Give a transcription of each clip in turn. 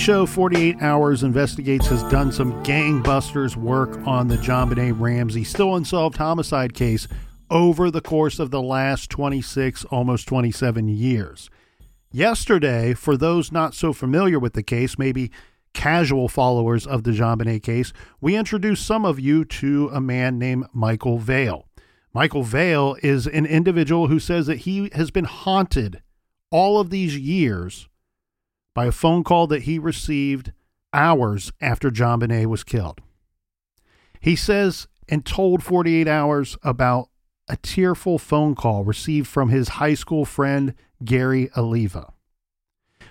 Show 48 Hours Investigates has done some gangbusters work on the JonBenét Ramsey still unsolved homicide case over the course of the last 26, almost 27 years. Yesterday, for those not so familiar with the case, maybe casual followers of the JonBenét case, we introduced some of you to a man named Michael Vale. Michael Vale is an individual who says that he has been haunted all of these years by a phone call that he received hours after JonBenét was killed. He says and told 48 Hours about a tearful phone call received from his high school friend Gary Oliva.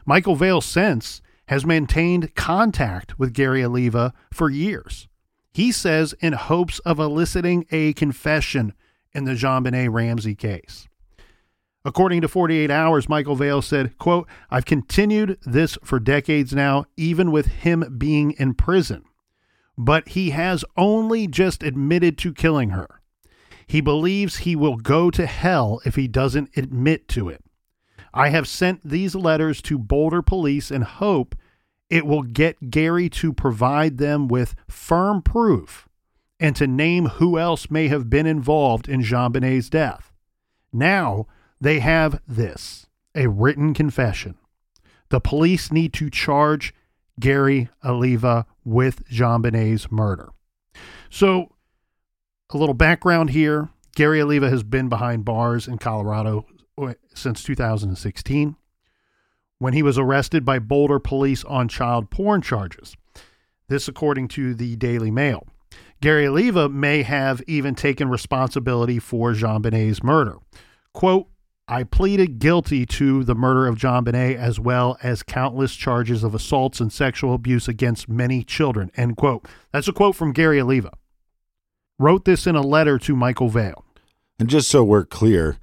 Michael Vale since has maintained contact with Gary Oliva for years. He says in hopes of eliciting a confession in the JonBenét Ramsey case. According to 48 Hours, Michael Vale said, quote, I've continued this for decades now, even with him being in prison. But he has only just admitted to killing her. He believes he will go to hell if he doesn't admit to it. I have sent these letters to Boulder police and hope it will get Gary to provide them with firm proof and to name who else may have been involved in JonBenét's death. Now they have this a written confession. The police need to charge Gary Oliva with JonBenét's murder. So a little background here Gary Oliva has been behind bars in Colorado uh, since 2016 when he was arrested by Boulder police on child porn charges. This, according to the Daily Mail. Gary Oliva may have even taken responsibility for JonBenét's murder. Quote, I pleaded guilty to the murder of JonBenét as well as countless charges of assaults and sexual abuse against many children. End quote. That's a quote from Gary Oliva wrote this in a letter to Michael Vale. And just so we're clear,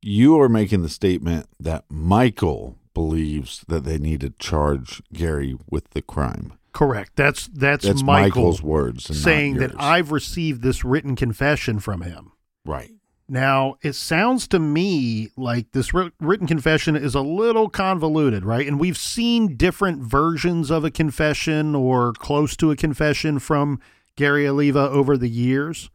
you are making the statement that Michael believes that they need to charge Gary with the crime. Correct. That's that's, That's Michael Michael's words, saying that. I've received this written confession from him. Right. Now, it sounds to me like this written confession is a little convoluted, right? And we've seen different versions of a confession or close to a confession from Gary Oliva over the years.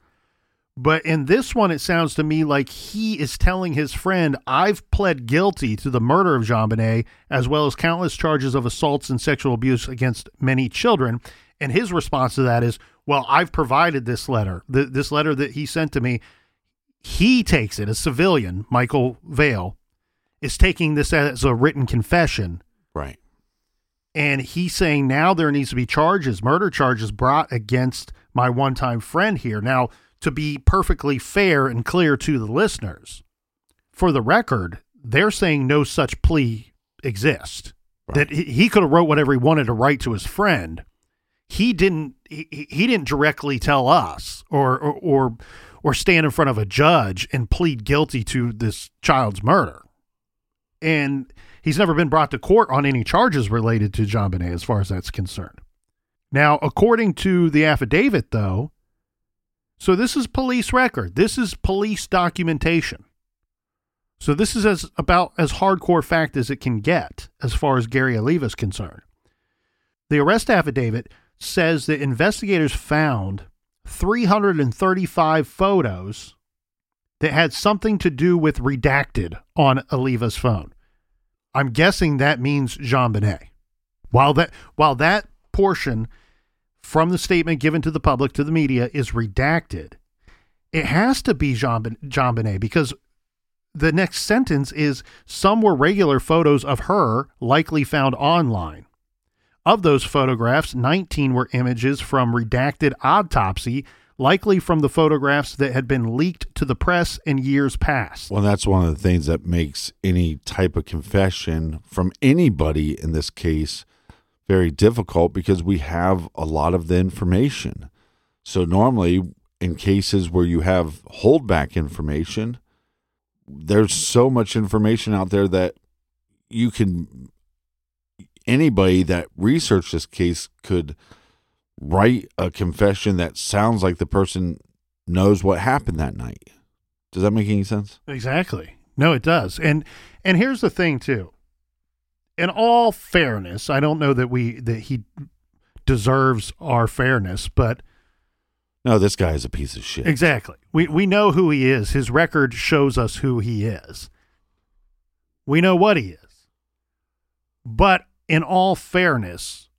But in this one, it sounds to me like he is telling his friend, I've pled guilty to the murder of JonBenét, as well as countless charges of assaults and sexual abuse against many children. And his response to that is, Well, I've provided this letter, th- this letter that he sent to me. He takes it, a civilian, Michael Vale, is taking this as a written confession. Right. And he's saying now there needs to be charges, murder charges brought against my one time friend here. Now, to be perfectly fair and clear to the listeners, for the record, they're saying no such plea exists. Right. That he, could have wrote whatever he wanted to write to his friend. He didn't. He, he didn't directly tell us or, or or or stand in front of a judge and plead guilty to this child's murder. And he's never been brought to court on any charges related to JonBenét, as far as that's concerned. Now, according to the affidavit, though, so this is police record. This is police documentation. So this is as about as hardcore fact as it can get as far as Gary Oliva is concerned. The arrest affidavit says that investigators found 335 photos that had something to do with redacted on Oliva's phone. I'm guessing that means JonBenét. While that while that portion from the statement given to the public to the media is redacted, it has to be Jean, ben, JonBenét because the next sentence is some were regular photos of her likely found online. Of those photographs, 19 were images from redacted autopsy, likely from the photographs that had been leaked to the press in years past. Well, that's one of the things that makes any type of confession from anybody in this case very difficult because we have a lot of the information. So, normally, in cases where you have holdback information, there's so much information out there that you can anybody that researched this case could write a confession that sounds like the person knows what happened that night. Does that make any sense? Exactly. No, it does. And and here's the thing too. in all fairness, I don't know that we that he deserves our fairness, but No, this guy is a piece of shit. exactly. We we know who he is. His record shows us who he is. We know what he is. But in all fairness,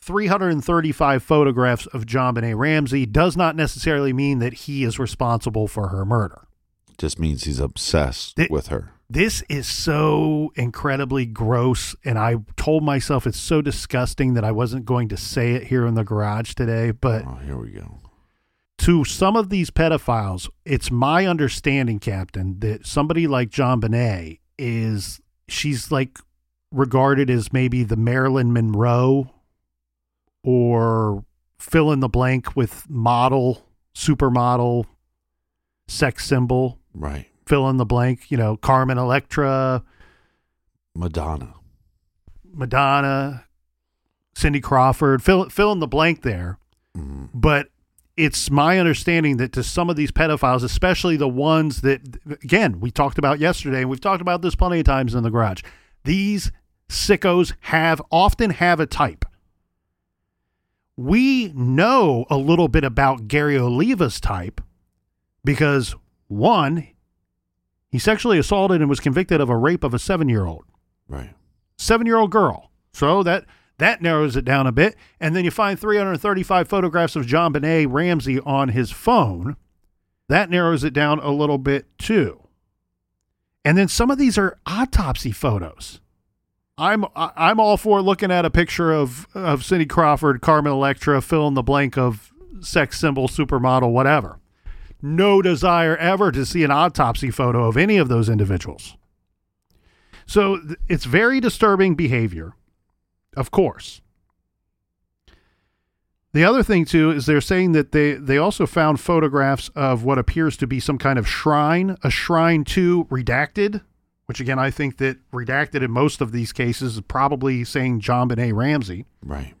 335 photographs of JonBenét Ramsey does not necessarily mean that he is responsible for her murder. It Just means he's obsessed Th- with her. This is so incredibly gross, and I told myself it's so disgusting that I wasn't going to say it here in the garage today. But Oh, here we go. to some of these pedophiles, it's my understanding, Captain, that somebody like JonBenét is she's like regarded as maybe the Marilyn Monroe or fill in the blank with model, supermodel, sex symbol, Right. fill in the blank, you know, Carmen Electra, Madonna. Madonna, Cindy Crawford, fill fill in the blank there. Mm. But it's my understanding that to some of these pedophiles, especially the ones that again we talked about yesterday, and we've talked about this plenty of times in the garage, these sickos have often have a type. We know a little bit about Gary Oliva's type because one, he sexually assaulted and was convicted of a rape of a seven year old Right. seven year old girl. So that that narrows it down a bit. And then you find 335 photographs of JonBenét Ramsey on his phone. That narrows it down a little bit too. And then some of these are autopsy photos. I'm I'm all for looking at a picture of of Cindy Crawford, Carmen Electra, fill in the blank of sex symbol, supermodel, whatever. No desire ever to see an autopsy photo of any of those individuals. So it's very disturbing behavior, of course. The other thing too is they're saying that they they also found photographs of what appears to be some kind of shrine, a shrine to redacted, which again I think that redacted in most of these cases is probably saying JonBenét Ramsey. Right.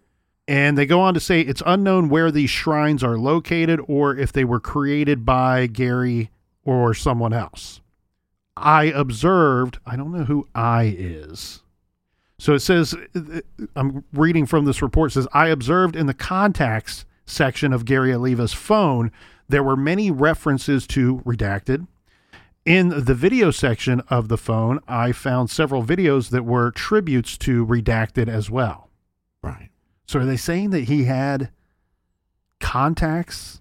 And they go on to say it's unknown where these shrines are located or if they were created by Gary or someone else. I observed, I don't know who I is. So it says, I'm reading from this report, it says, I observed in the contacts section of Gary Oliva's phone, there were many references to redacted. In the video section of the phone, I found several videos that were tributes to redacted as well. Right. So are they saying that he had contacts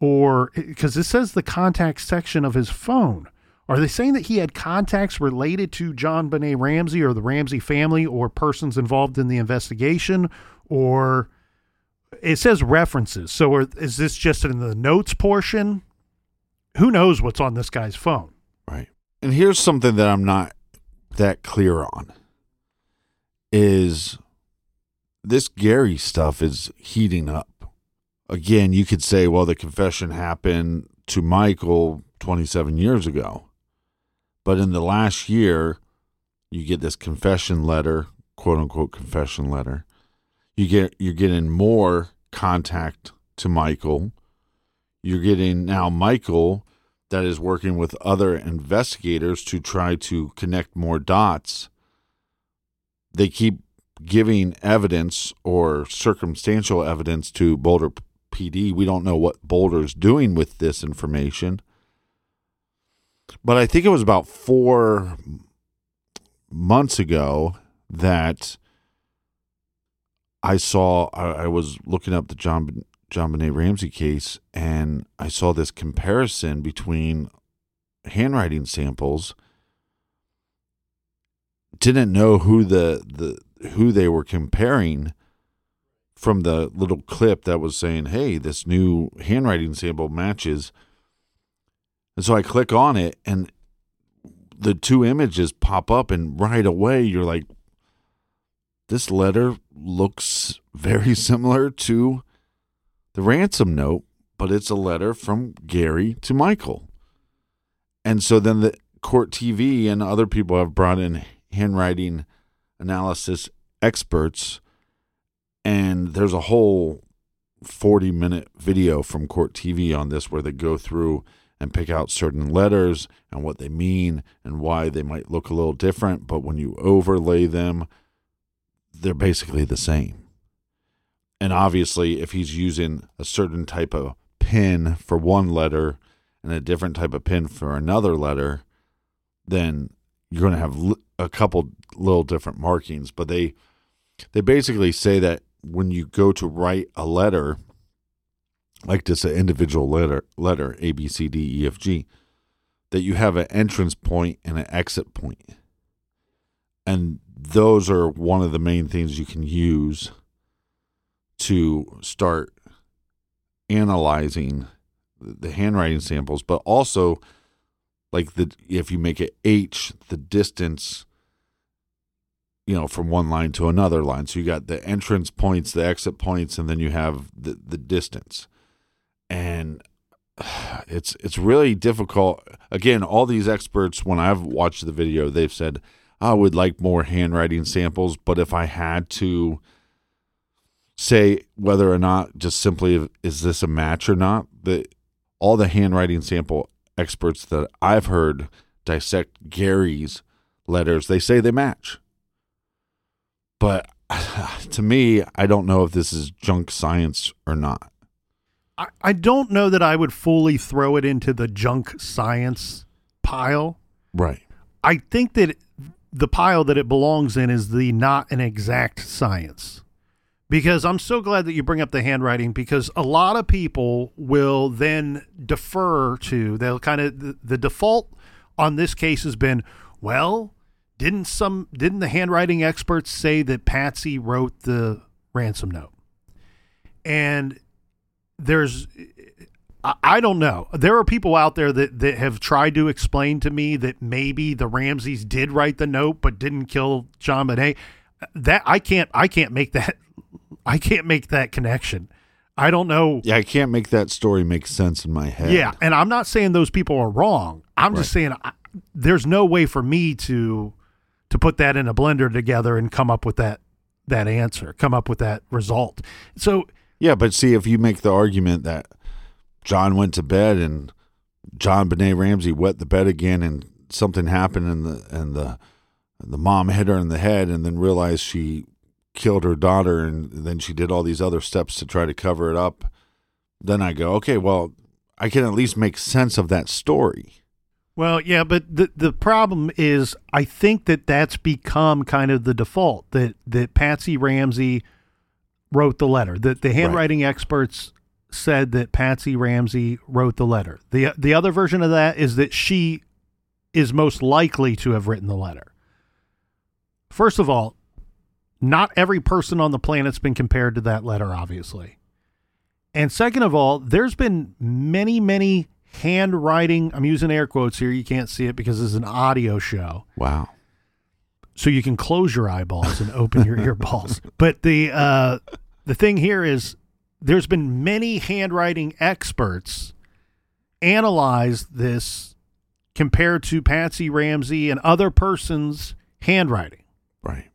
or because it says the contact section of his phone? Are they saying that he had contacts related to JonBenét Ramsey or the Ramsey family or persons involved in the investigation or it says references. So are, is this just in the notes portion? Who knows what's on this guy's phone? Right. And here's something that I'm not that clear on is this Gary stuff is heating up. Again, you could say, well, the confession happened to Michael 27 years ago. But in the last year, you get this confession letter, quote unquote confession letter. You get you're getting more contact to Michael. You're getting now Michael that is working with other investigators to try to connect more dots. They keep giving evidence or circumstantial evidence to Boulder PD. We don't know what Boulder's doing with this information. But I think it was about four months ago that I saw, I, was looking up the John, JonBenét Ramsey case, and I saw this comparison between handwriting samples. Didn't know who the, the who they were comparing from the little clip that was saying, "Hey, this new handwriting sample matches." And so I click on it, and the two images pop up, and right away you're like, "This letter looks very similar to the ransom note, but it's a letter from Gary to Michael." And so then the court TV and other people have brought in handwriting analysis experts and there's a whole 40 minute video from court TV on this where they go through and pick out certain letters and what they mean and why they might look a little different but when you overlay them they're basically the same. And obviously, if he's using a certain type of pin for one letter and a different type of pin for another letter, then you're going to have a couple little different markings. But they they basically say that when you go to write a letter, like just an individual letter, letter A B C D E F G, that you have an entrance point and an exit point, and those are one of the main things you can use to start analyzing the handwriting samples, but also like the if you make it H, the distance, you know, from one line to another line. So you got the entrance points, the exit points, and then you have the the distance. And it's it's really difficult. Again, all these experts, when I've watched the video, they've said I would like more handwriting samples, but if I had to say whether or not just simply is this a match or not, the all the handwriting sample experts that I've heard dissect Gary's letters, they say they match. But to me, I don't know if this is junk science or not. I, I don't know that I would fully throw it into the junk science pile. Right. I think that the pile that it belongs in is the not an exact science. Because I'm so glad that you bring up the handwriting because a lot of people will then defer to, they'll kind of, the, the default on this case has been, well, didn't some, didn't the handwriting experts say that Patsy wrote the ransom note? And there's I don't know. There are people out there that, that have tried to explain to me that maybe the Ramseys did write the note but didn't kill JonBenét. That I can't I can't make that I can't make that connection. I don't know. Yeah, I can't make that story make sense in my head. Yeah, and I'm not saying those people are wrong. I'm right. just saying I, there's no way for me to to put that in a blender together and come up with that that answer, come up with that result. So yeah, but see if you make the argument that John went to bed and JonBenét Ramsey wet the bed again and something happened and the and the the mom hit her in the head and then realized she killed her daughter and then she did all these other steps to try to cover it up then i go okay well i can at least make sense of that story well yeah but the the problem is i think that that's become kind of the default that that patsy ramsey wrote the letter that the handwriting right. experts said that Patsy Ramsey wrote the letter. The the other version of that is that she is most likely to have written the letter. First of all, not every person on the planet's been compared to that letter obviously. And second of all, there's been many many handwriting, I'm using air quotes here, you can't see it because it's an audio show. Wow. So you can close your eyeballs and open your earballs. But the uh the thing here is there's been many handwriting experts analyze this compared to Patsy Ramsey and other persons' handwriting. Right.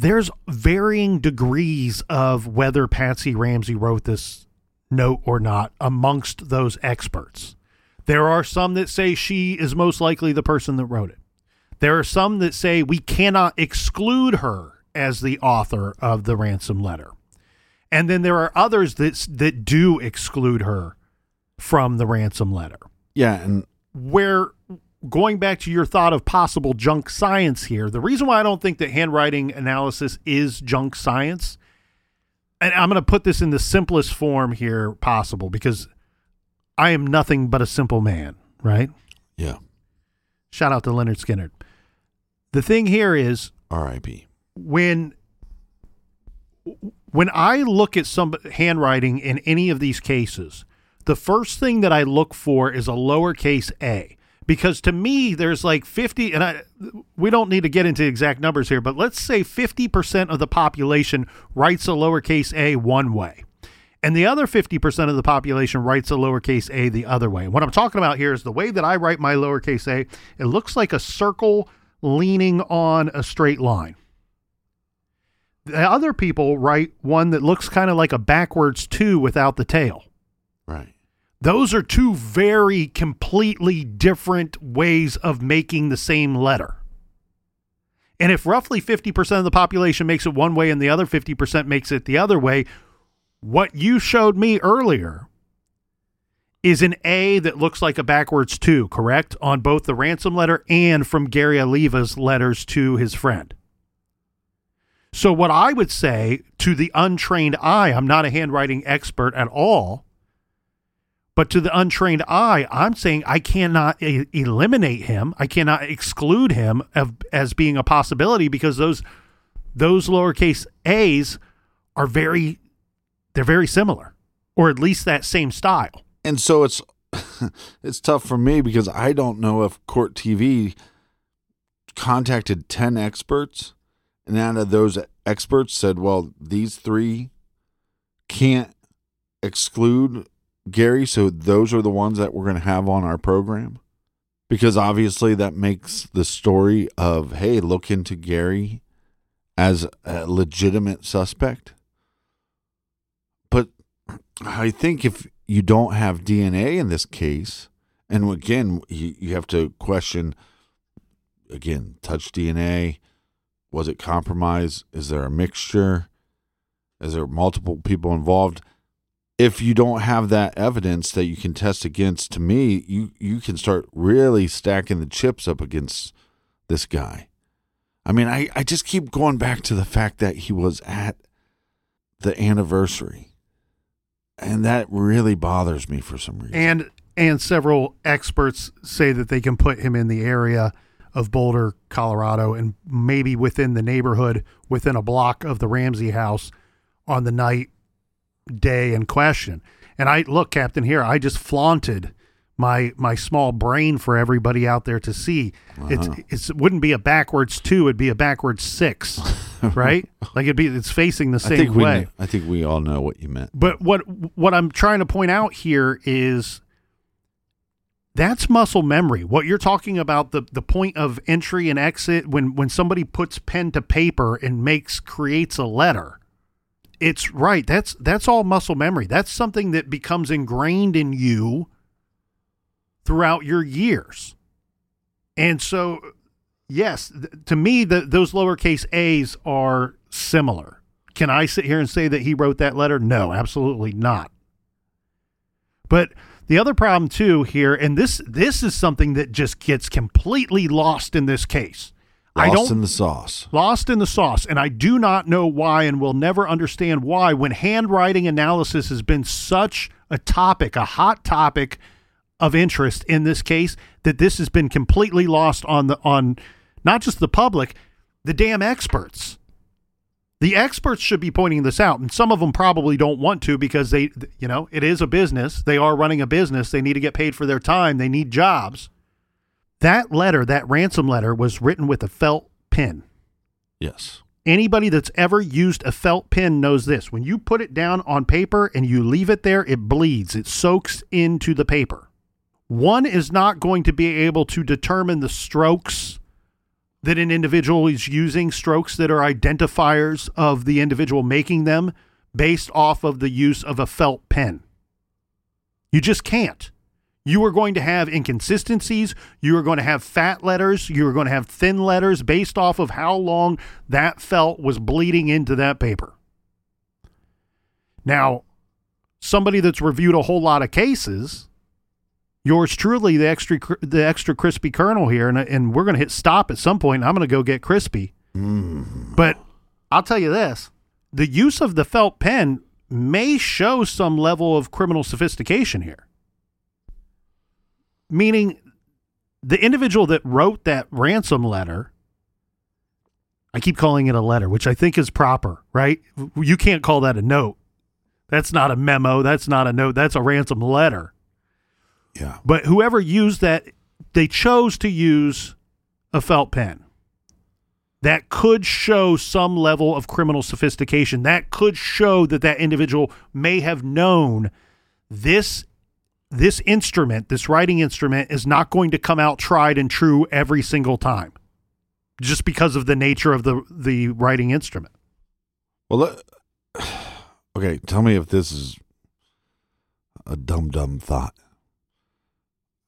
There's varying degrees of whether Patsy Ramsey wrote this note or not amongst those experts. There are some that say she is most likely the person that wrote it. There are some that say we cannot exclude her as the author of the ransom letter. And then there are others that that do exclude her from the ransom letter. Yeah, and where going back to your thought of possible junk science here, the reason why I don't think that handwriting analysis is junk science, and I'm going to put this in the simplest form here possible because I am nothing but a simple man, right? Yeah. Shout out to Lynyrd Skynyrd. The thing here is R.I.P. When when I look at some handwriting in any of these cases, the first thing that I look for is a lowercase a because to me there's like 50 and I we don't need to get into exact numbers here, but let's say 50% of the population writes a lowercase a one way. And the other 50% of the population writes a lowercase a the other way. What I'm talking about here is the way that I write my lowercase a, it looks like a circle leaning on a straight line the other people write one that looks kind of like a backwards two without the tail. Those are two very completely different ways of making the same letter. And if roughly 50% of the population makes it one way and the other 50% makes it the other way, what you showed me earlier is an A that looks like a backwards two, correct? On both the ransom letter and from Gary Oliva's letters to his friend. So, what I would say to the untrained eye, I'm not a handwriting expert at all, but to the untrained eye, I'm saying I cannot e- eliminate him. I cannot exclude him of, as being a possibility because those those lowercase a's are very they're very similar, or at least that same style. And so it's it's tough for me because I don't know if Court TV contacted 10 experts and out of those experts said, well, these three can't exclude Gary, so those are the ones that we're going to have on our program. Because obviously that makes the story of, hey, look into Gary as a legitimate suspect. But I think if you don't have DNA in this case, and again, you, you have to question again, touch DNA. Was it compromised? Is there a mixture? Is there multiple people involved? If you don't have that evidence that you can test against, to me, you, you can start really stacking the chips up against this guy. I mean, I, I just keep going back to the fact that he was at the anniversary. And that really bothers me for some reason. And and several experts say that they can put him in the area of Boulder, Colorado, and maybe within the neighborhood, within a block of the Ramsey house on the night, day in question. And I look, Captain, here, I just flaunted my my small brain for everybody out there to see. It's uh-huh. it's it wouldn't be a backwards two, it'd be a backwards six, right? like it'd be it's facing the I same think way. kn- I think we all know what you meant. But what what I'm trying to point out here is that's muscle memory. What you're talking about the the point of entry and exit when when somebody puts pen to paper and makes creates a letter. It's right. That's that's all muscle memory. That's something that becomes ingrained in you throughout your years. And so yes, th- to me the, those lowercase a's are similar. Can I sit here and say that he wrote that letter? No, absolutely not. But the other problem too here, and this this is something that just gets completely lost in this case. I Lost don't in the sauce. lost in the sauce, and I do not know why, and will never understand why. When handwriting analysis has been such a topic, a hot topic of interest in this case, that this has been completely lost on the on not just the public, the damn experts. The experts should be pointing this out, and some of them probably don't want to because they, you know, it is a business. They are running a business. They need to get paid for their time. They need jobs. That letter, that ransom letter, was written with a felt pen. Yes. Anybody that's ever used a felt pen knows this. When you put it down on paper and you leave it there, it bleeds, it soaks into the paper. One is not going to be able to determine the strokes that an individual is using, strokes that are identifiers of the individual making them based off of the use of a felt pen. You just can't. You are going to have inconsistencies. You are going to have fat letters. You are going to have thin letters based off of how long that felt was bleeding into that paper. Now, somebody that's reviewed a whole lot of cases, yours truly, the extra the extra crispy kernel here, and and we're going to hit stop at some point. And I'm going to go get crispy. Mm-hmm. But I'll tell you this: the use of the felt pen may show some level of criminal sophistication here. Meaning, the individual that wrote that ransom letter, I keep calling it a letter, which I think is proper, right? You can't call that a note. That's not a memo. That's not a note. That's a ransom letter. Yeah. But whoever used that, they chose to use a felt pen. That could show some level of criminal sophistication. That could show that that individual may have known this this instrument, this writing instrument, is not going to come out tried and true every single time, just because of the nature of the the writing instrument. Well, okay. Tell me if this is a dumb, dumb thought.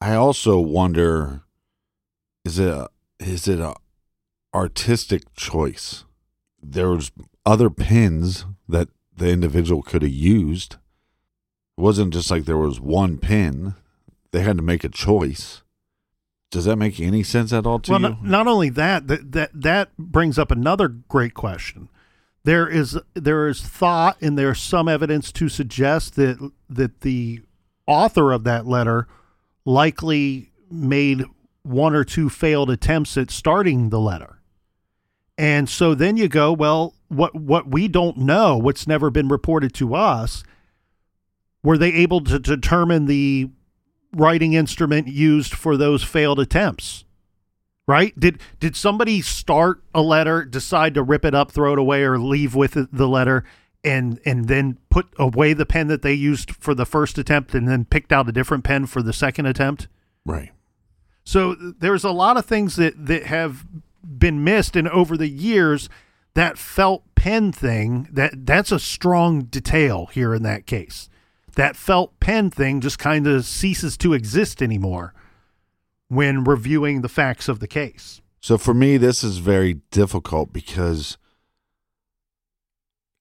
I also wonder: is it a, is it a artistic choice. There was other pins that the individual could have used. It wasn't just like there was one pin. They had to make a choice. Does that make any sense at all to well, you? not, not only that, that that that brings up another great question. There is there is thought and there's some evidence to suggest that that the author of that letter likely made one or two failed attempts at starting the letter. And so then you go, well, what what we don't know, what's never been reported to us, were they able to determine the writing instrument used for those failed attempts? Right? Did did somebody start a letter, decide to rip it up, throw it away, or leave with the letter, and and then put away the pen that they used for the first attempt, and then picked out a different pen for the second attempt? right. So there's a lot of things that that have been missed, and over the years, that felt pen thing that that's a strong detail here in that case. That felt pen thing just kind of ceases to exist anymore when reviewing the facts of the case. So for me, this is very difficult because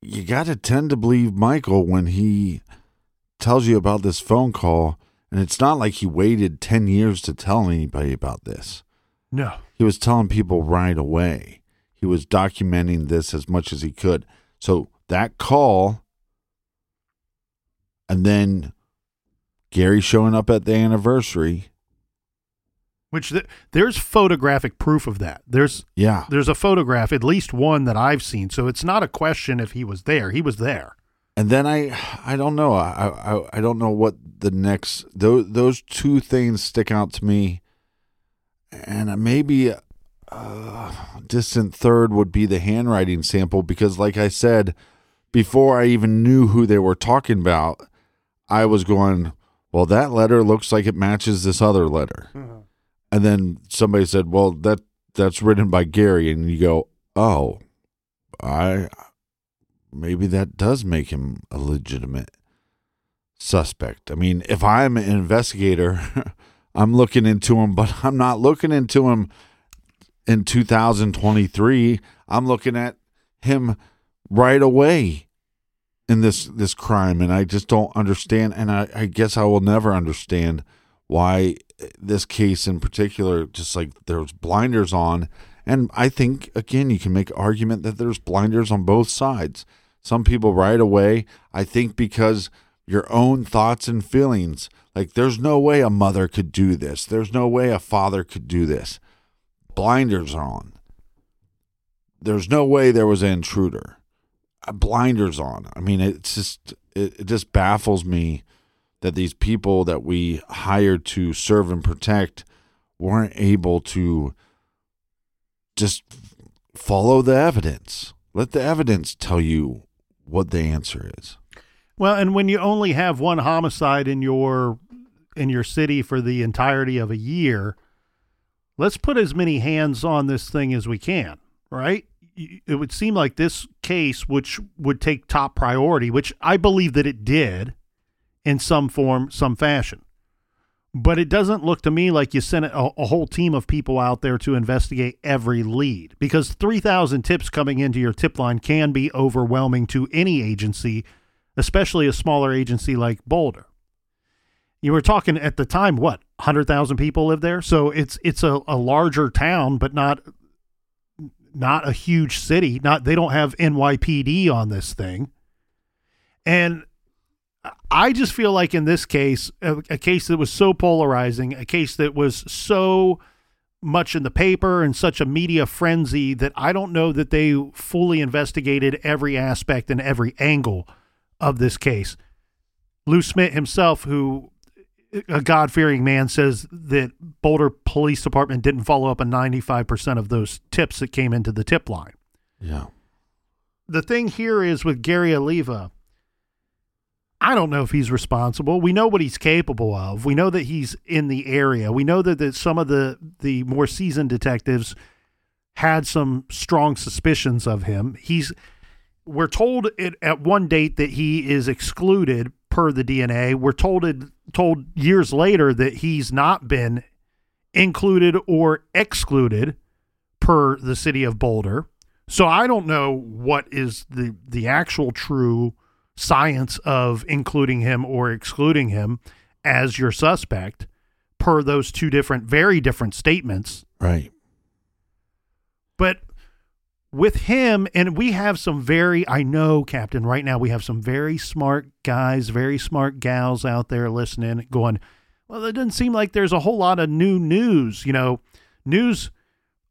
you got to tend to believe Michael when he tells you about this phone call. And it's not like he waited 10 years to tell anybody about this. No. He was telling people right away. He was documenting this as much as he could. So that call, and then Gary showing up at the anniversary. Which th- there's photographic proof of that. There's Yeah. there's a photograph, at least one that I've seen. So it's not a question if he was there. He was there. And then I, I don't know. I, I, I don't know what the next. Those those two things stick out to me. And maybe a, a distant third would be the handwriting sample because, like I said, before I even knew who they were talking about, I was going, "Well, that letter looks like it matches this other letter." Uh-huh. And then somebody said, "Well, that that's written by Gary," and you go, "Oh, I maybe that does make him a legitimate suspect. I mean, if I'm an investigator, I'm looking into him, but I'm not looking into him in 2023. I'm looking at him right away in this this crime, and I just don't understand. And I, I guess I will never understand why this case in particular, just like there's blinders on. And I think again, you can make argument that there's blinders on both sides. Some people right away, I think because your own thoughts and feelings, like there's no way a mother could do this. There's no way a father could do this. Blinders are on. There's no way there was an intruder. Blinders on. I mean, it's just it, it just baffles me that these people that we hired to serve and protect weren't able to just follow the evidence. Let the evidence tell you what the answer is. Well, and when you only have one homicide in your in your city for the entirety of a year, let's put as many hands on this thing as we can, right? It would seem like this case which would take top priority, which I believe that it did in some form, some fashion. But it doesn't look to me like you sent a, a whole team of people out there to investigate every lead because 3,000 tips coming into your tip line can be overwhelming to any agency, especially a smaller agency like Boulder. You were talking at the time, what, 100,000 people live there? So it's it's a, a larger town, but not not a huge city. Not they don't have NYPD on this thing. And I just feel like in this case, a, a case that was so polarizing, a case that was so much in the paper and such a media frenzy that I don't know that they fully investigated every aspect and every angle of this case. Lou Smit himself, who a God fearing man, says that Boulder Police Department didn't follow up on 95% of those tips that came into the tip line Yeah. the thing here is with Gary Oliva, I don't know if he's responsible. We know what he's capable of. We know that he's in the area. We know that, that some of the, the more seasoned detectives had some strong suspicions of him. He's we're told it, at one date that he is excluded per the DNA. We're told it, told years later that he's not been included or excluded per the city of Boulder. So I don't know what is the the actual true science of including him or excluding him as your suspect per those two different very different statements. Right. But with him, and we have some very, I know, Captain, right now we have some very smart guys, very smart gals out there listening, going, well, it doesn't seem like there's a whole lot of new news. You know, news,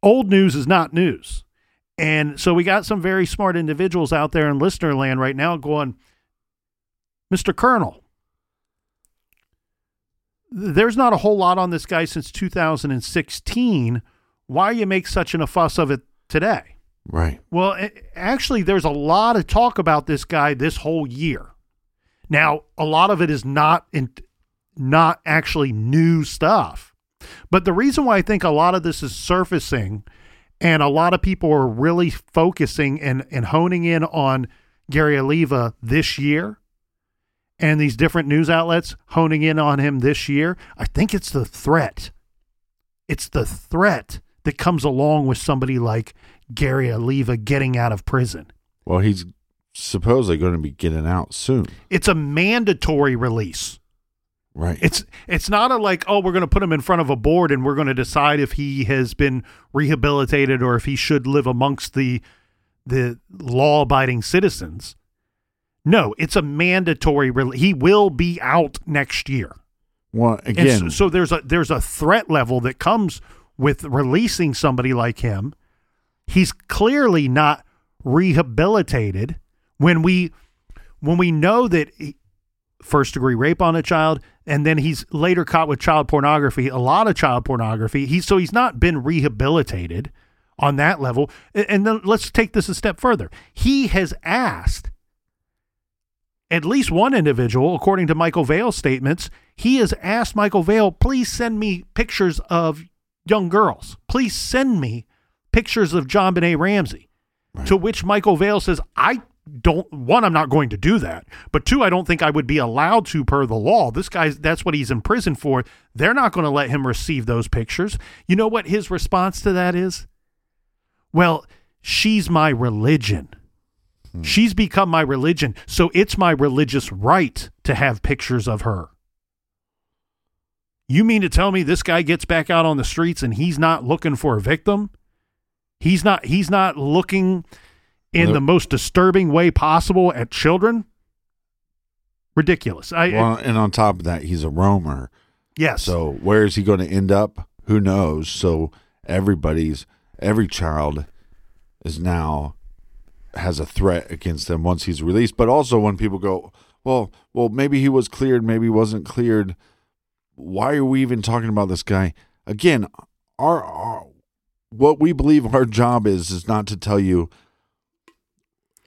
old news is not news. And so we got some very smart individuals out there in listener land right now going, Mr. Colonel, there's not a whole lot on this guy since 2016. Why you make such an a fuss of it today? Right. Well, actually, there's a lot of talk about this guy this whole year. Now, a lot of it is not in, not actually new stuff, but the reason why I think a lot of this is surfacing, and a lot of people are really focusing and and honing in on Gary Oliva this year, and these different news outlets honing in on him this year. I think it's the threat. It's the threat that comes along with somebody like Gary Oliva getting out of prison. Well, he's supposedly going to be getting out soon. It's a mandatory release. Right. It's it's not a like oh we're going to put him in front of a board and we're going to decide if he has been rehabilitated or if he should live amongst the the law abiding citizens. No, it's a mandatory release. He will be out next year. well, again, so, so there's a there's a threat level that comes with releasing somebody like him. He's clearly not rehabilitated when we when we know that he- first degree rape on a child and then he's later caught with child pornography, a lot of child pornography. He's so he's not been rehabilitated on that level. And then let's take this a step further. He has asked at least one individual, according to Michael Vale's statements, he has asked Michael Vale, please send me pictures of young girls. Please send me pictures of JonBenét Ramsey. To which Michael Vale says, I don't, one, I'm not going to do that. But two, I don't think I would be allowed to per the law. This guy's, that's what he's in prison for. They're not going to let him receive those pictures. You know what his response to that is? Well, she's my religion. Hmm. She's become my religion. So it's my religious right to have pictures of her. You mean to tell me this guy gets back out on the streets and he's not looking for a victim? He's not he's not looking in Well, the most disturbing way possible at children? Ridiculous. I well, and on top of that, he's a roamer. yes. So where is he going to end up? Who knows? So everybody's every child is now has a threat against them once he's released. But also when people go, well, well, maybe he was cleared, maybe he wasn't cleared. Why are we even talking about this guy? Again, our, our what we believe our job is is not to tell you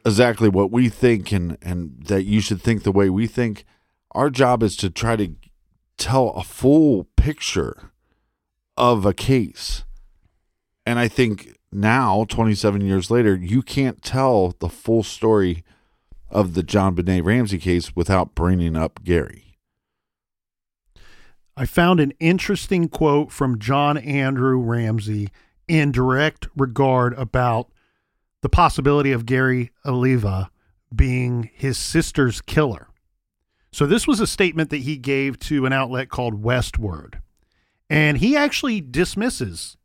exactly what we think and and that you should think the way we think. Our job is to try to tell a full picture of a case. And I think now, 27 years later, you can't tell the full story of the JonBenét Ramsey case without bringing up Gary. I found an interesting quote from John Andrew Ramsey in direct regard about the possibility of Gary Oliva being his sister's killer. So, this was a statement that he gave to an outlet called Westword. And he actually dismisses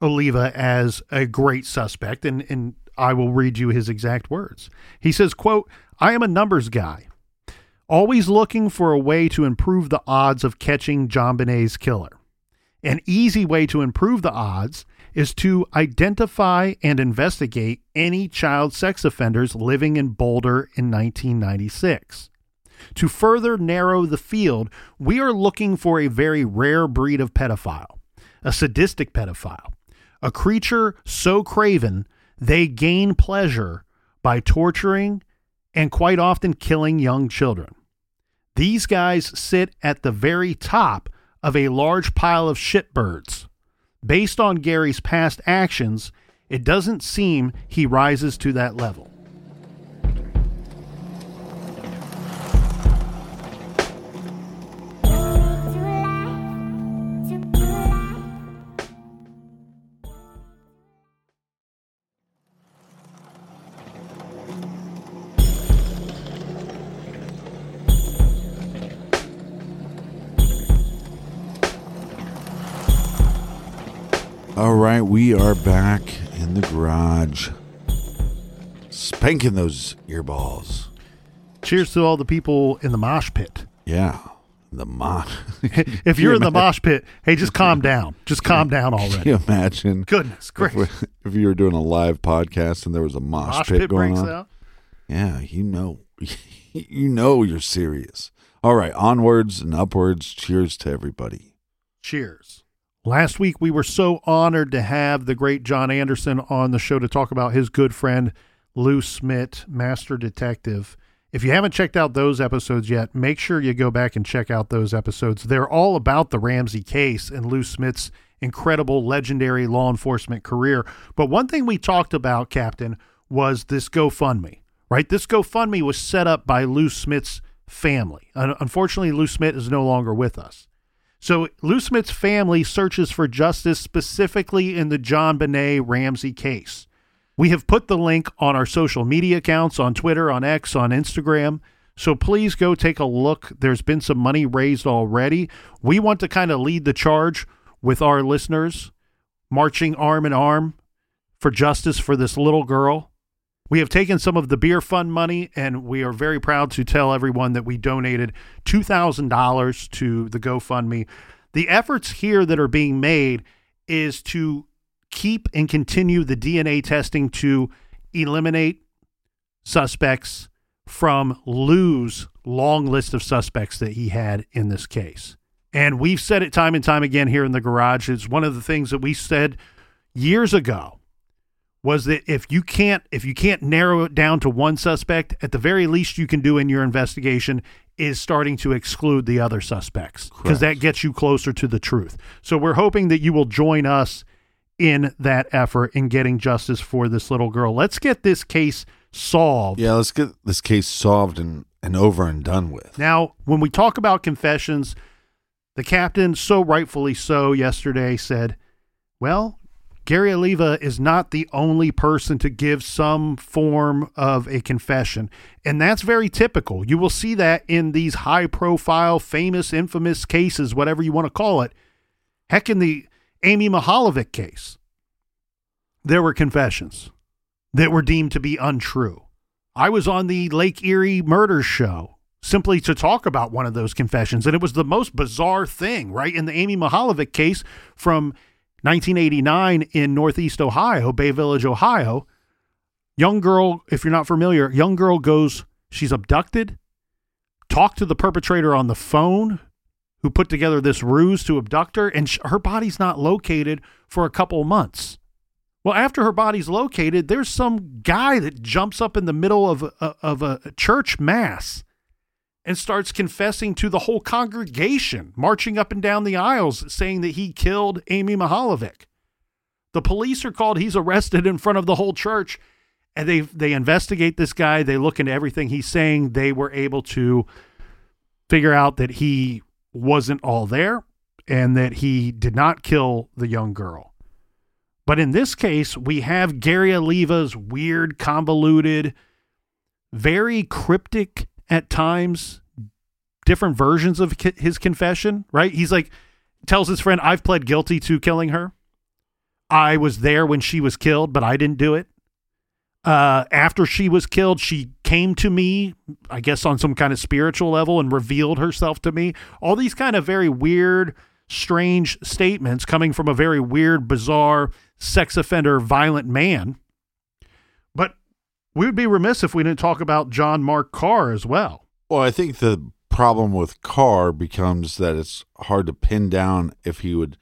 Oliva as a great suspect. And, and I will read you his exact words. He says, quote, I am a numbers guy always looking for a way to improve the odds of catching JonBenét's killer. An easy way to improve the odds is to identify and investigate any child sex offenders living in Boulder in 1996. To further narrow the field, we are looking for a very rare breed of pedophile, a sadistic pedophile, a creature so craven they gain pleasure by torturing and quite often killing young children. These guys sit at the very top of a large pile of shitbirds. Based on Gary's past actions, it doesn't seem he rises to that level. Right, we are back in the garage, spanking those earballs. Cheers to all the people in the mosh pit. Yeah, the mosh. If you're in the mosh pit, hey, just calm down. Just calm down Can already. you imagine Goodness gracious. if, if you were doing a live podcast and there was a mosh, Mosh pit, pit going on? out. Yeah, you know, you know you're serious. All right, onwards and upwards. Cheers to everybody. Cheers. Last week, we were so honored to have the great John Anderson on the show to talk about his good friend, Lou Smit, Master Detective. If you haven't checked out those episodes yet, make sure you go back and check out those episodes. They're all about the Ramsey case and Lou Smit's incredible, legendary law enforcement career. But one thing we talked about, Captain, was this GoFundMe, right? This GoFundMe was set up by Lou Smit's family. Unfortunately, Lou Smit is no longer with us. So Lou Smit's family searches for justice specifically in the JonBenét Ramsey case. We have put the link on our social media accounts on Twitter, on X, on Instagram. So please go take a look. There's been some money raised already. We want to kind of lead the charge with our listeners, marching arm in arm for justice for this little girl. We have taken some of the beer fund money, and we are very proud to tell everyone that we donated $2,000 to the GoFundMe. The efforts here that are being made is to keep and continue the DNA testing to eliminate suspects from Lou's long list of suspects that he had in this case. And we've said it time and time again here in the garage. It's one of the things that we said years ago was that if you can't if you can't narrow it down to one suspect, at the very least you can do in your investigation is starting to exclude the other suspects because that gets you closer to the truth. So we're hoping that you will join us in that effort in getting justice for this little girl. Let's get this case solved. Yeah, let's get this case solved and, and over and done with. Now, when we talk about confessions, the captain, so rightfully so, yesterday said, well, Gary Oliva is not the only person to give some form of a confession. And that's very typical. You will see that in these high profile, famous, infamous cases, whatever you want to call it. Heck, in the Amy Mihaljevic case, there were confessions that were deemed to be untrue. I was on the Lake Erie murder show simply to talk about one of those confessions. And it was the most bizarre thing, right? In the Amy Mihaljevic case from 1989 in Northeast Ohio, Bay Village, Ohio, young girl, if you're not familiar, young girl goes, she's abducted, talked to the perpetrator on the phone who put together this ruse to abduct her, and sh- her body's not located for a couple months. Well, after her body's located, there's some guy that jumps up in the middle of a, of a church mass and starts confessing to the whole congregation, marching up and down the aisles, saying that he killed Amy Mihaljevic. The police are called. He's arrested in front of the whole church, and they they investigate this guy. They look into everything he's saying. They were able to figure out that he wasn't all there and that he did not kill the young girl. But in this case, we have Gary Oliva's weird, convoluted, very cryptic at times, different versions of his confession, right? He's like, tells his friend, I've pled guilty to killing her. I was there when she was killed, but I didn't do it. Uh, after she was killed, she came to me, I guess on some kind of spiritual level, and revealed herself to me. All these kind of very weird, strange statements coming from a very weird, bizarre, sex offender, violent man. We would be remiss if we didn't talk about John Mark Karr as well. Well, I think the problem with Karr becomes that it's hard to pin down if he would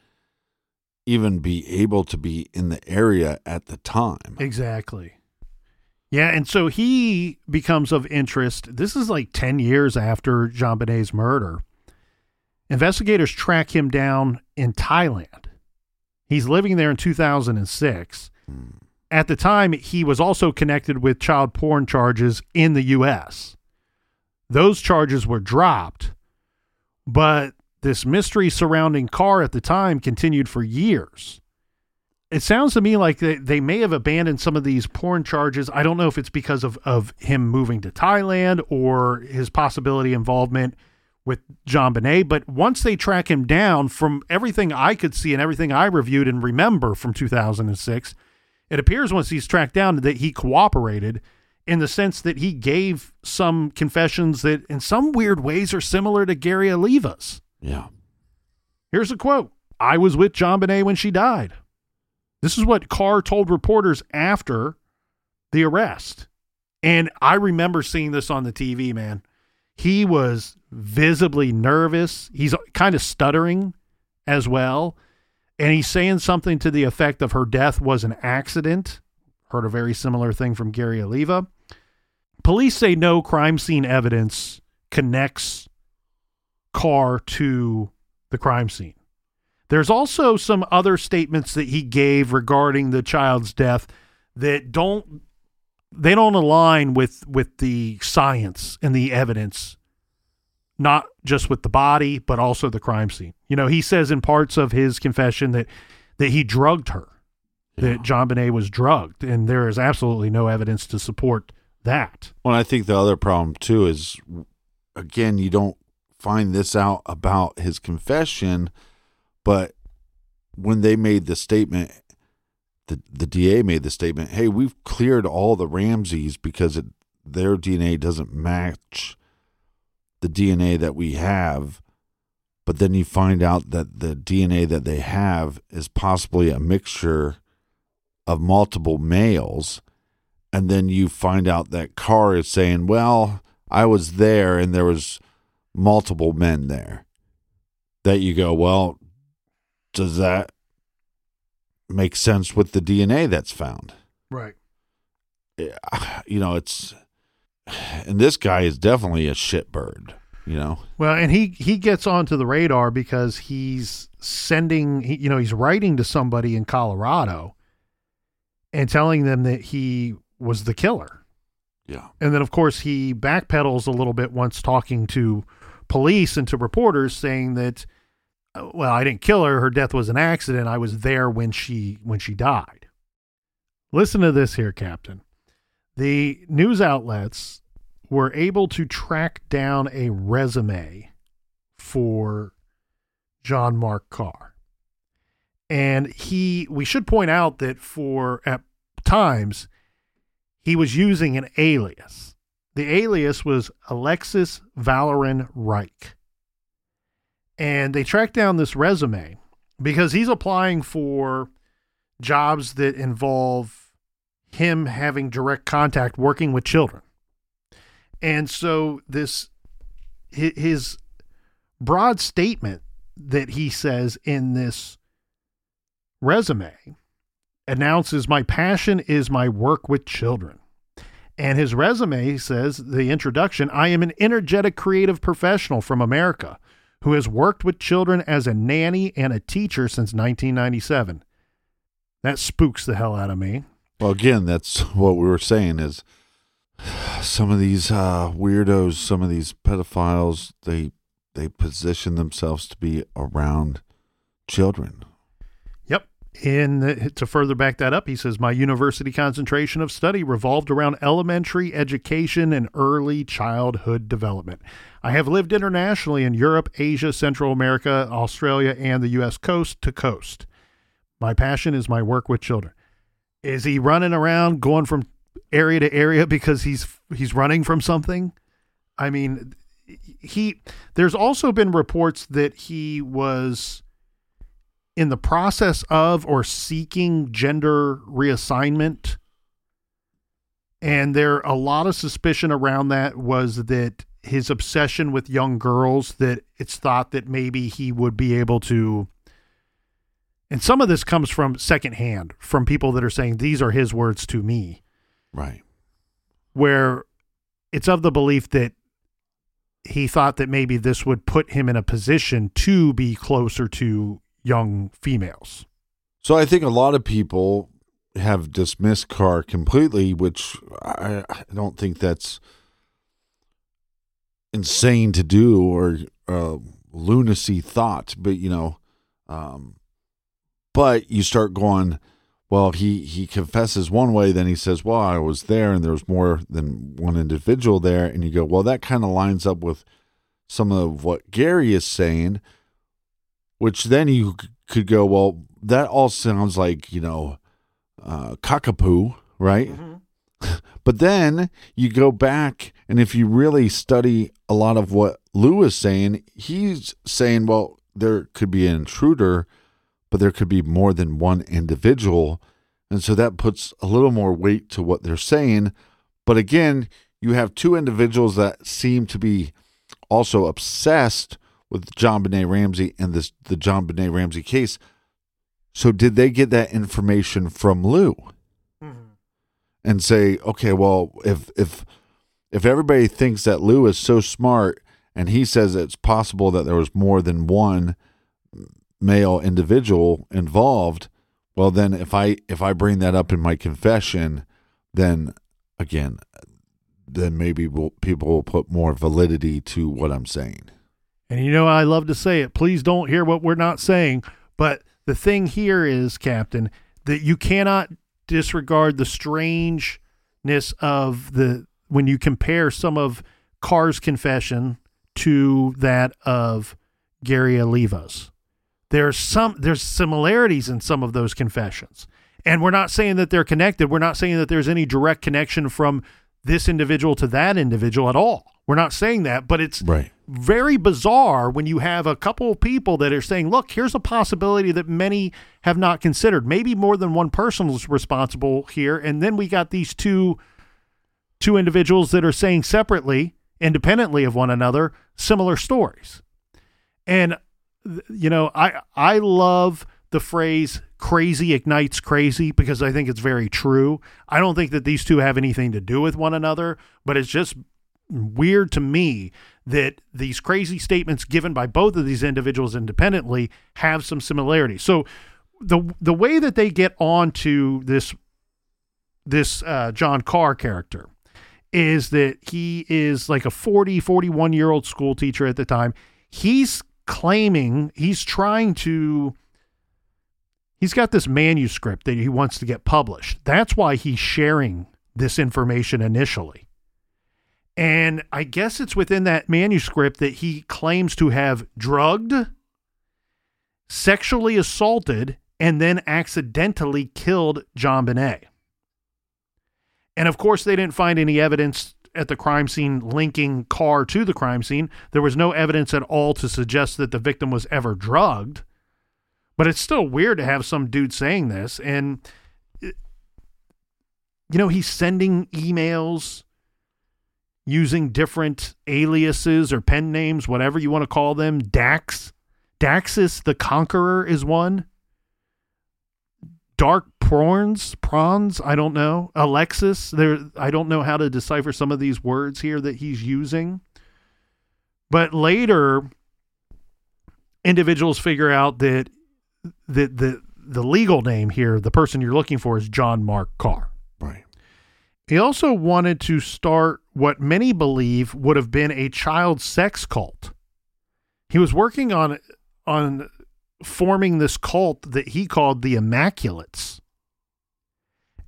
even be able to be in the area at the time. Exactly. Yeah, and so he becomes of interest. This is like 10 years after JonBenét's murder. Investigators track him down in Thailand. He's living there in 2006. Hmm. At the time, he was also connected with child porn charges in the U.S. Those charges were dropped, but this mystery surrounding Karr at the time continued for years. It sounds to me like they, they may have abandoned some of these porn charges. I don't know if it's because of, of him moving to Thailand or his possibility involvement with JonBenét. But once they track him down, from everything I could see and everything I reviewed and remember from 2006, it appears once he's tracked down that he cooperated in the sense that he gave some confessions that in some weird ways are similar to Gary Oliva's. Yeah. Here's a quote I was with JonBenét when she died. This is what Karr told reporters after the arrest. And I remember seeing this on the TV, man. He was visibly nervous. He's kind of stuttering as well. And he's saying something to the effect of her death was an accident. Heard a very similar thing from Gary Oliva. Police say no crime scene evidence connects Karr to the crime scene. There's also some other statements that he gave regarding the child's death that don't they don't align with with the science and the evidence not just with the body but also the crime scene you know he says in parts of his confession that that he drugged her Yeah. that JonBenét was drugged and there is absolutely no evidence to support that Well, I think the other problem too is, again, you don't find this out about his confession, but when they made the statement, the the DA made the statement, "Hey, we've cleared all the Ramseys because it, their DNA doesn't match the DNA that we have." But then you find out that the DNA that they have is possibly a mixture of multiple males and then you find out that Karr is saying, "Well, I was there, and there was multiple men there." That you go, well, does that make sense with the DNA that's found? right Yeah, You know, it's and this guy is definitely a shitbird. You know, Well, and he he gets onto the radar because he's sending, he, you know, he's writing to somebody in Colorado and telling them that he was the killer. yeah, And then, of course, he backpedals a little bit once talking to police and to reporters, saying that, uh, well, I didn't kill her. Her death was an accident. I was there when she when she died. Listen to this here, Captain. The news outlets were able to track down a resume for John Mark Karr. And he, we should point out that for at times, he was using an alias. The alias was Alexis Valoran Reich. And they tracked down this resume because he's applying for jobs that involve him having direct contact working with children. And so this his broad statement that he says in this resume announces my passion is my work with children. And his resume says the introduction I am an energetic creative professional from America who has worked with children as a nanny and a teacher since 1997. That spooks the hell out of me. Well, again, that's what we were saying is some of these uh, weirdos, some of these pedophiles, they they position themselves to be around children. Yep. And uh, to further back that up, he says, My university concentration of study revolved around elementary education and early childhood development. I have lived internationally in Europe, Asia, Central America, Australia, and the U.S. coast to coast. My passion is my work with children. Is he running around going from area to area because he's he's running from something? I mean, he there's also been reports that he was in the process of or seeking gender reassignment and there a lot of suspicion around that was that his obsession with young girls that it's thought that maybe he would be able to and some of this comes from secondhand from people that are saying these are his words to me Right. where it's of the belief that he thought that maybe this would put him in a position to be closer to young females. So I think a lot of people have dismissed Karr completely, which I, I don't think that's insane to do or uh, lunacy thought. But you know, um, but you start going. Well, he he confesses one way, then he says, "Well, I was there, and there was more than one individual there," and you go, "Well, that kind of lines up with." some of what Gary is saying, which then you could go, well, that all sounds like, you know, uh, cockapoo, right? But then you go back, and if you really study a lot of what Lou is saying, he's saying, well, there could be an intruder, but there could be more than one individual. And so that puts a little more weight to what they're saying. But again, you have two individuals that seem to be also obsessed with JonBenét Ramsey and this the JonBenét Ramsey case. So did they get that information from Lou? Mm-hmm. and say, okay, well, if if if everybody thinks that Lou is so smart and he says it's possible that there was more than one male individual involved, well then if I if I bring that up in my confession, then again, then maybe we'll, people will put more validity to what I'm saying. And you know, I love to say it. Please don't hear what we're not saying. But the thing here is, Captain, that you cannot disregard the strangeness of the when you compare some of Karr's confession to that of Gary Oliva's. There's some there's similarities in some of those confessions. And we're not saying that they're connected. We're not saying that there's any direct connection from this individual to that individual at all. We're not saying that, but it's Right. very bizarre when you have a couple of people that are saying, look, here's a possibility that many have not considered. Maybe more than one person is responsible here. And then we got these two two individuals that are saying separately, independently of one another, similar stories. And you know, I I love the phrase crazy ignites crazy because I think it's very true. I don't think that these two have anything to do with one another, but it's just weird to me that these crazy statements given by both of these individuals independently have some similarities. So the the way that they get onto this this uh, John Karr character is that he is like a 40 41 year old school teacher at the time. He's claiming he's trying to he's got this manuscript that he wants to get published. That's why he's sharing this information initially. And I guess it's within that manuscript that he claims to have drugged, sexually assaulted, and then accidentally killed JonBenét. And of course, they didn't find any evidence at the crime scene linking Karr to the crime scene. There was no evidence at all to suggest that the victim was ever drugged. But it's still weird to have some dude saying this. And, you know, he's sending emails using different aliases or pen names, whatever you want to call them. Dax, Daxis the Conqueror is one. Dark prawns, prawns. I don't know. Alexis. There. I don't know how to decipher some of these words here that he's using. But later, individuals figure out that the the the legal name here, the person you're looking for, is John Mark Karr. Right. He also wanted to start what many believe would have been a child sex cult. He was working on on forming this cult that he called the Immaculates.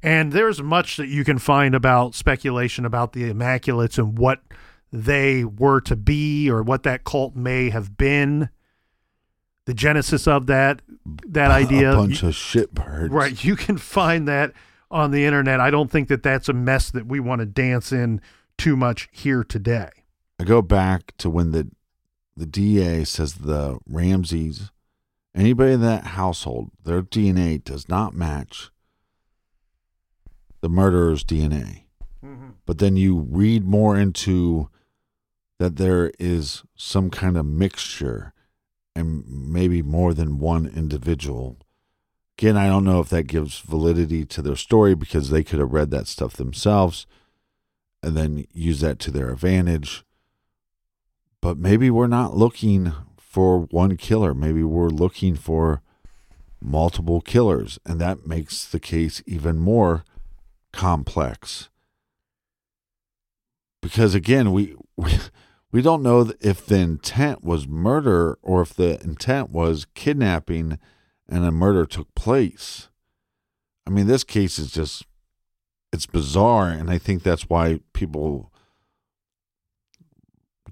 And there's much that you can find about speculation about the Immaculates and what they were to be or what that cult may have been. The genesis of that that idea. A bunch of shitbirds. Right. You can find that on the internet. I don't think that that's a mess that we want to dance in too much here today. I go back to when the the DA says the Ramseys, anybody in that household, their DNA does not match the murderer's DNA. Mm-hmm. But then you read more into that there is some kind of mixture and maybe more than one individual. Again, I don't know if that gives validity to their story because they could have read that stuff themselves and then use that to their advantage but maybe we're not looking for one killer. Maybe we're looking for multiple killers, and that makes the case even more complex. Because again, we we, we don't know if the intent was murder or if the intent was kidnapping and a murder took place. I mean, this case is just it's bizarre, and I think that's why people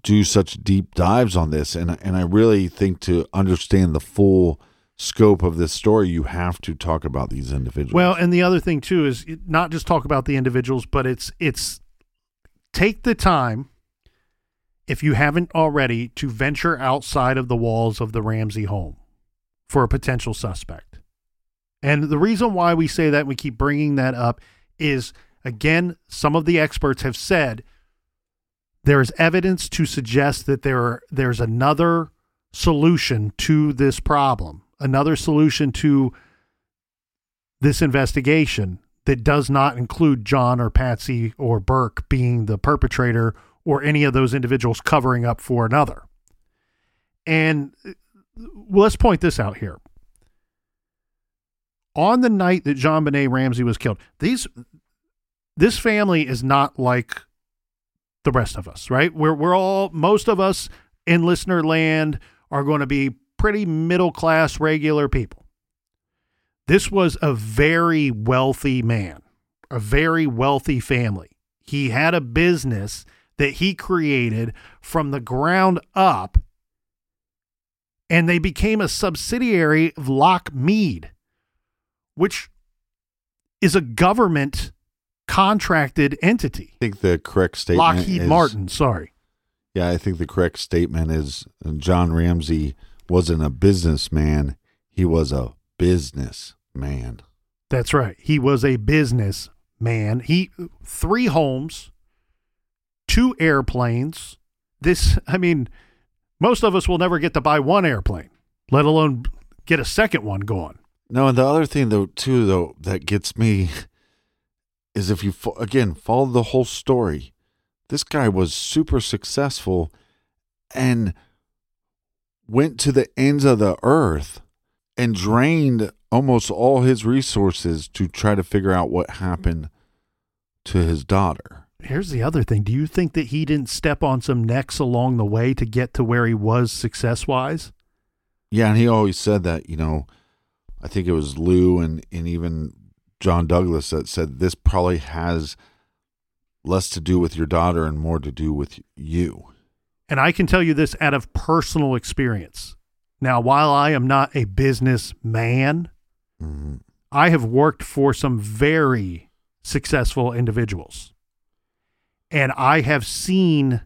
do such deep dives on this and and I really think to understand the full scope of this story you have to talk about these individuals. Well, and the other thing too is not just talk about the individuals, but it's it's take the time if you haven't already to venture outside of the walls of the Ramsey home for a potential suspect. And the reason why we say that we keep bringing that up is again, some of the experts have said there is evidence to suggest that there there's another solution to this problem, another solution to this investigation that does not include John or Patsy or Burke being the perpetrator or any of those individuals covering up for another. And well, let's point this out here. On the night that JonBenét Ramsey was killed, these this family is not like the rest of us, right? We're we're all most of us in listener land are going to be pretty middle class regular people. This was a very wealthy man, a very wealthy family. He had a business that he created from the ground up and they became a subsidiary of Lockheed, which is a government contracted entity. I think the correct statement Lockheed is, Martin, sorry. Yeah, I think the correct statement is uh, John Ramsey wasn't a businessman, he was a businessman. That's right. He was a business man. He three homes, two airplanes. This I mean, most of us will never get to buy one airplane, let alone get a second one going. No, and the other thing though too though that gets me is if you fo- again follow the whole story, this guy was super successful and went to the ends of the earth and drained almost all his resources to try to figure out what happened to his daughter. Here's the other thing. Do you think that he didn't step on some necks along the way to get to where he was success wise? Yeah, and he always said that, you know, I think it was Lou and, and even John Douglas that said this probably has less to do with your daughter and more to do with you. And I can tell you this out of personal experience. Now, while I am not a businessman, Mhm. I have worked for some very successful individuals. And I have seen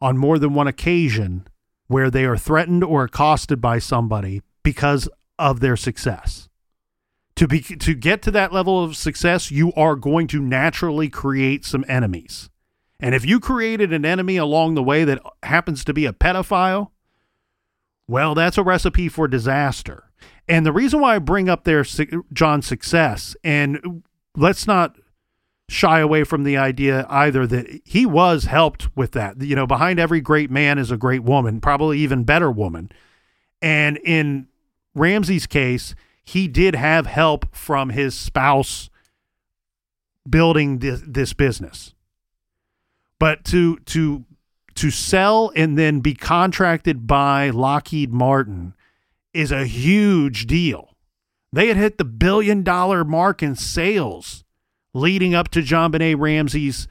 on more than one occasion where they are threatened or accosted by somebody because of their success. To be to get to that level of success, you are going to naturally create some enemies. And if you created an enemy along the way that happens to be a pedophile, well, that's a recipe for disaster. And the reason why I bring up their John's success, and let's not shy away from the idea either that he was helped with that. You know, behind every great man is a great woman, probably even better woman. And in Ramsey's case, he did have help from his spouse building this, this business. But to to to sell and then be contracted by Lockheed Martin is a huge deal. They had hit the billion dollar mark in sales leading up to John JonBenét Ramsey's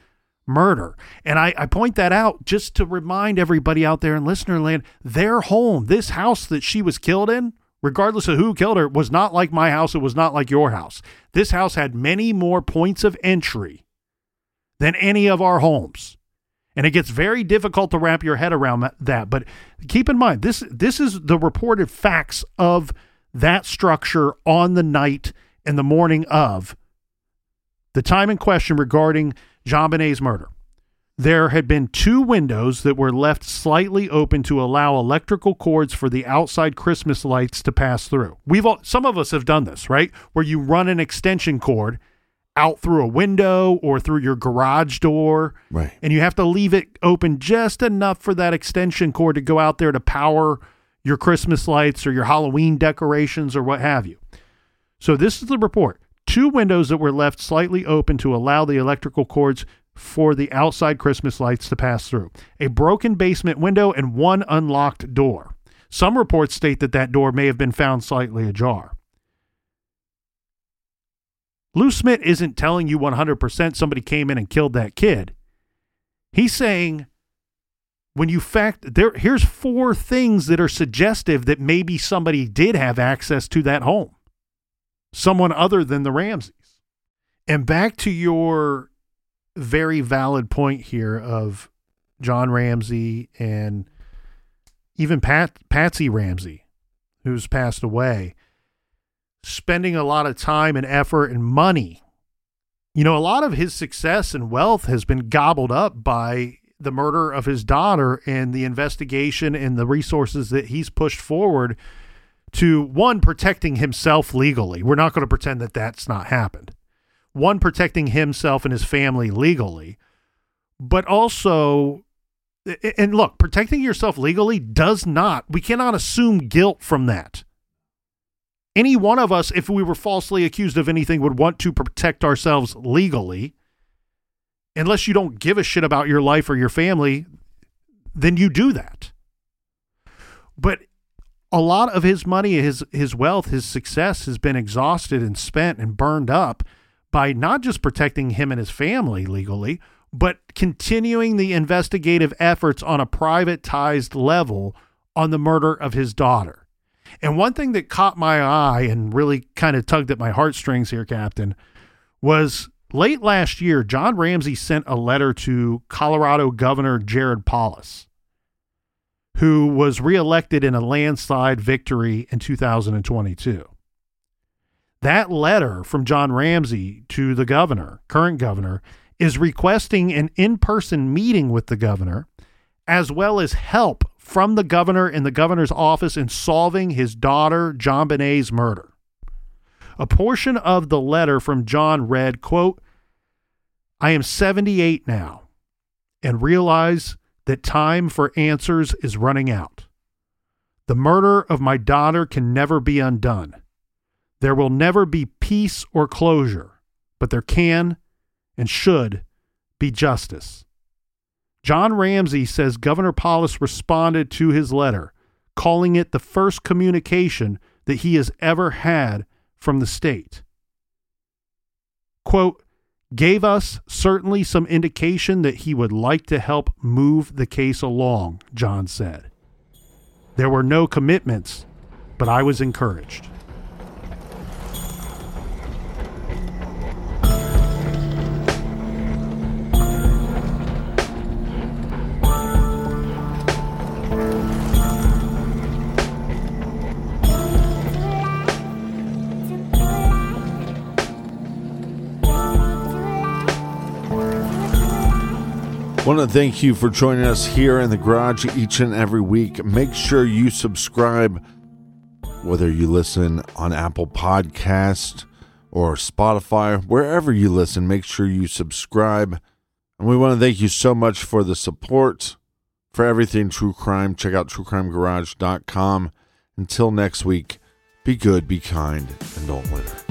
murder. And I, I point that out just to remind everybody out there in listener land their home, this house that she was killed in, regardless of who killed her, was not like my house. It was not like your house. This house had many more points of entry than any of our homes. And it gets very difficult to wrap your head around that. But keep in mind, this this is the reported facts of that structure on the night and the morning of the time in question regarding JonBenét's murder. There had been two windows that were left slightly open to allow electrical cords for the outside Christmas lights to pass through. We've all, some of us have done this, right? Where you run an extension cord out through a window or through your garage door Right. and you have to leave it open just enough for that extension cord to go out there to power your Christmas lights or your Halloween decorations or what have you. So this is the report. Two windows that were left slightly open to allow the electrical cords for the outside Christmas lights to pass through. A broken basement window and one unlocked door. Some reports state that that door may have been found slightly ajar. Lou Smit isn't telling you 100% somebody came in and killed that kid. He's saying when you fact there here's four things that are suggestive that maybe somebody did have access to that home someone other than the Ramseys. and back to your very valid point here of john ramsey and even pat patsy ramsey who's passed away spending a lot of time and effort and money you know a lot of his success and wealth has been gobbled up by the murder of his daughter and the investigation and the resources that he's pushed forward to one protecting himself legally. We're not going to pretend that that's not happened. One protecting himself and his family legally, but also and look, protecting yourself legally does not we cannot assume guilt from that. Any one of us if we were falsely accused of anything would want to protect ourselves legally unless you don't give a shit about your life or your family, then you do that. But a lot of his money, his his wealth, his success has been exhausted and spent and burned up by not just protecting him and his family legally, but continuing the investigative efforts on a privatized level on the murder of his daughter. And one thing that caught my eye and really kind of tugged at my heartstrings here, Captain, was Late last year, John Ramsey sent a letter to Colorado Governor Jared Polis, who was reelected in a landslide victory in 2022. That letter from John Ramsey to the governor, current governor, is requesting an in person meeting with the governor, as well as help from the governor and the governor's office in solving his daughter, JonBenét's murder. A portion of the letter from John read, quote, I am 78 now and realize that time for answers is running out. The murder of my daughter can never be undone. There will never be peace or closure, but there can and should be justice. John Ramsey says Governor Polis responded to his letter, calling it the first communication that he has ever had from the state. Quote, gave us certainly some indication that he would like to help move the case along, John said. There were no commitments, but I was encouraged. Want to thank you for joining us here in the garage each and every week. Make sure you subscribe, whether you listen on Apple Podcast or Spotify, wherever you listen. Make sure you subscribe. And we want to thank you so much for the support for everything true crime. Check out truecrimegarage.com. Until next week, be good, be kind, and don't litter.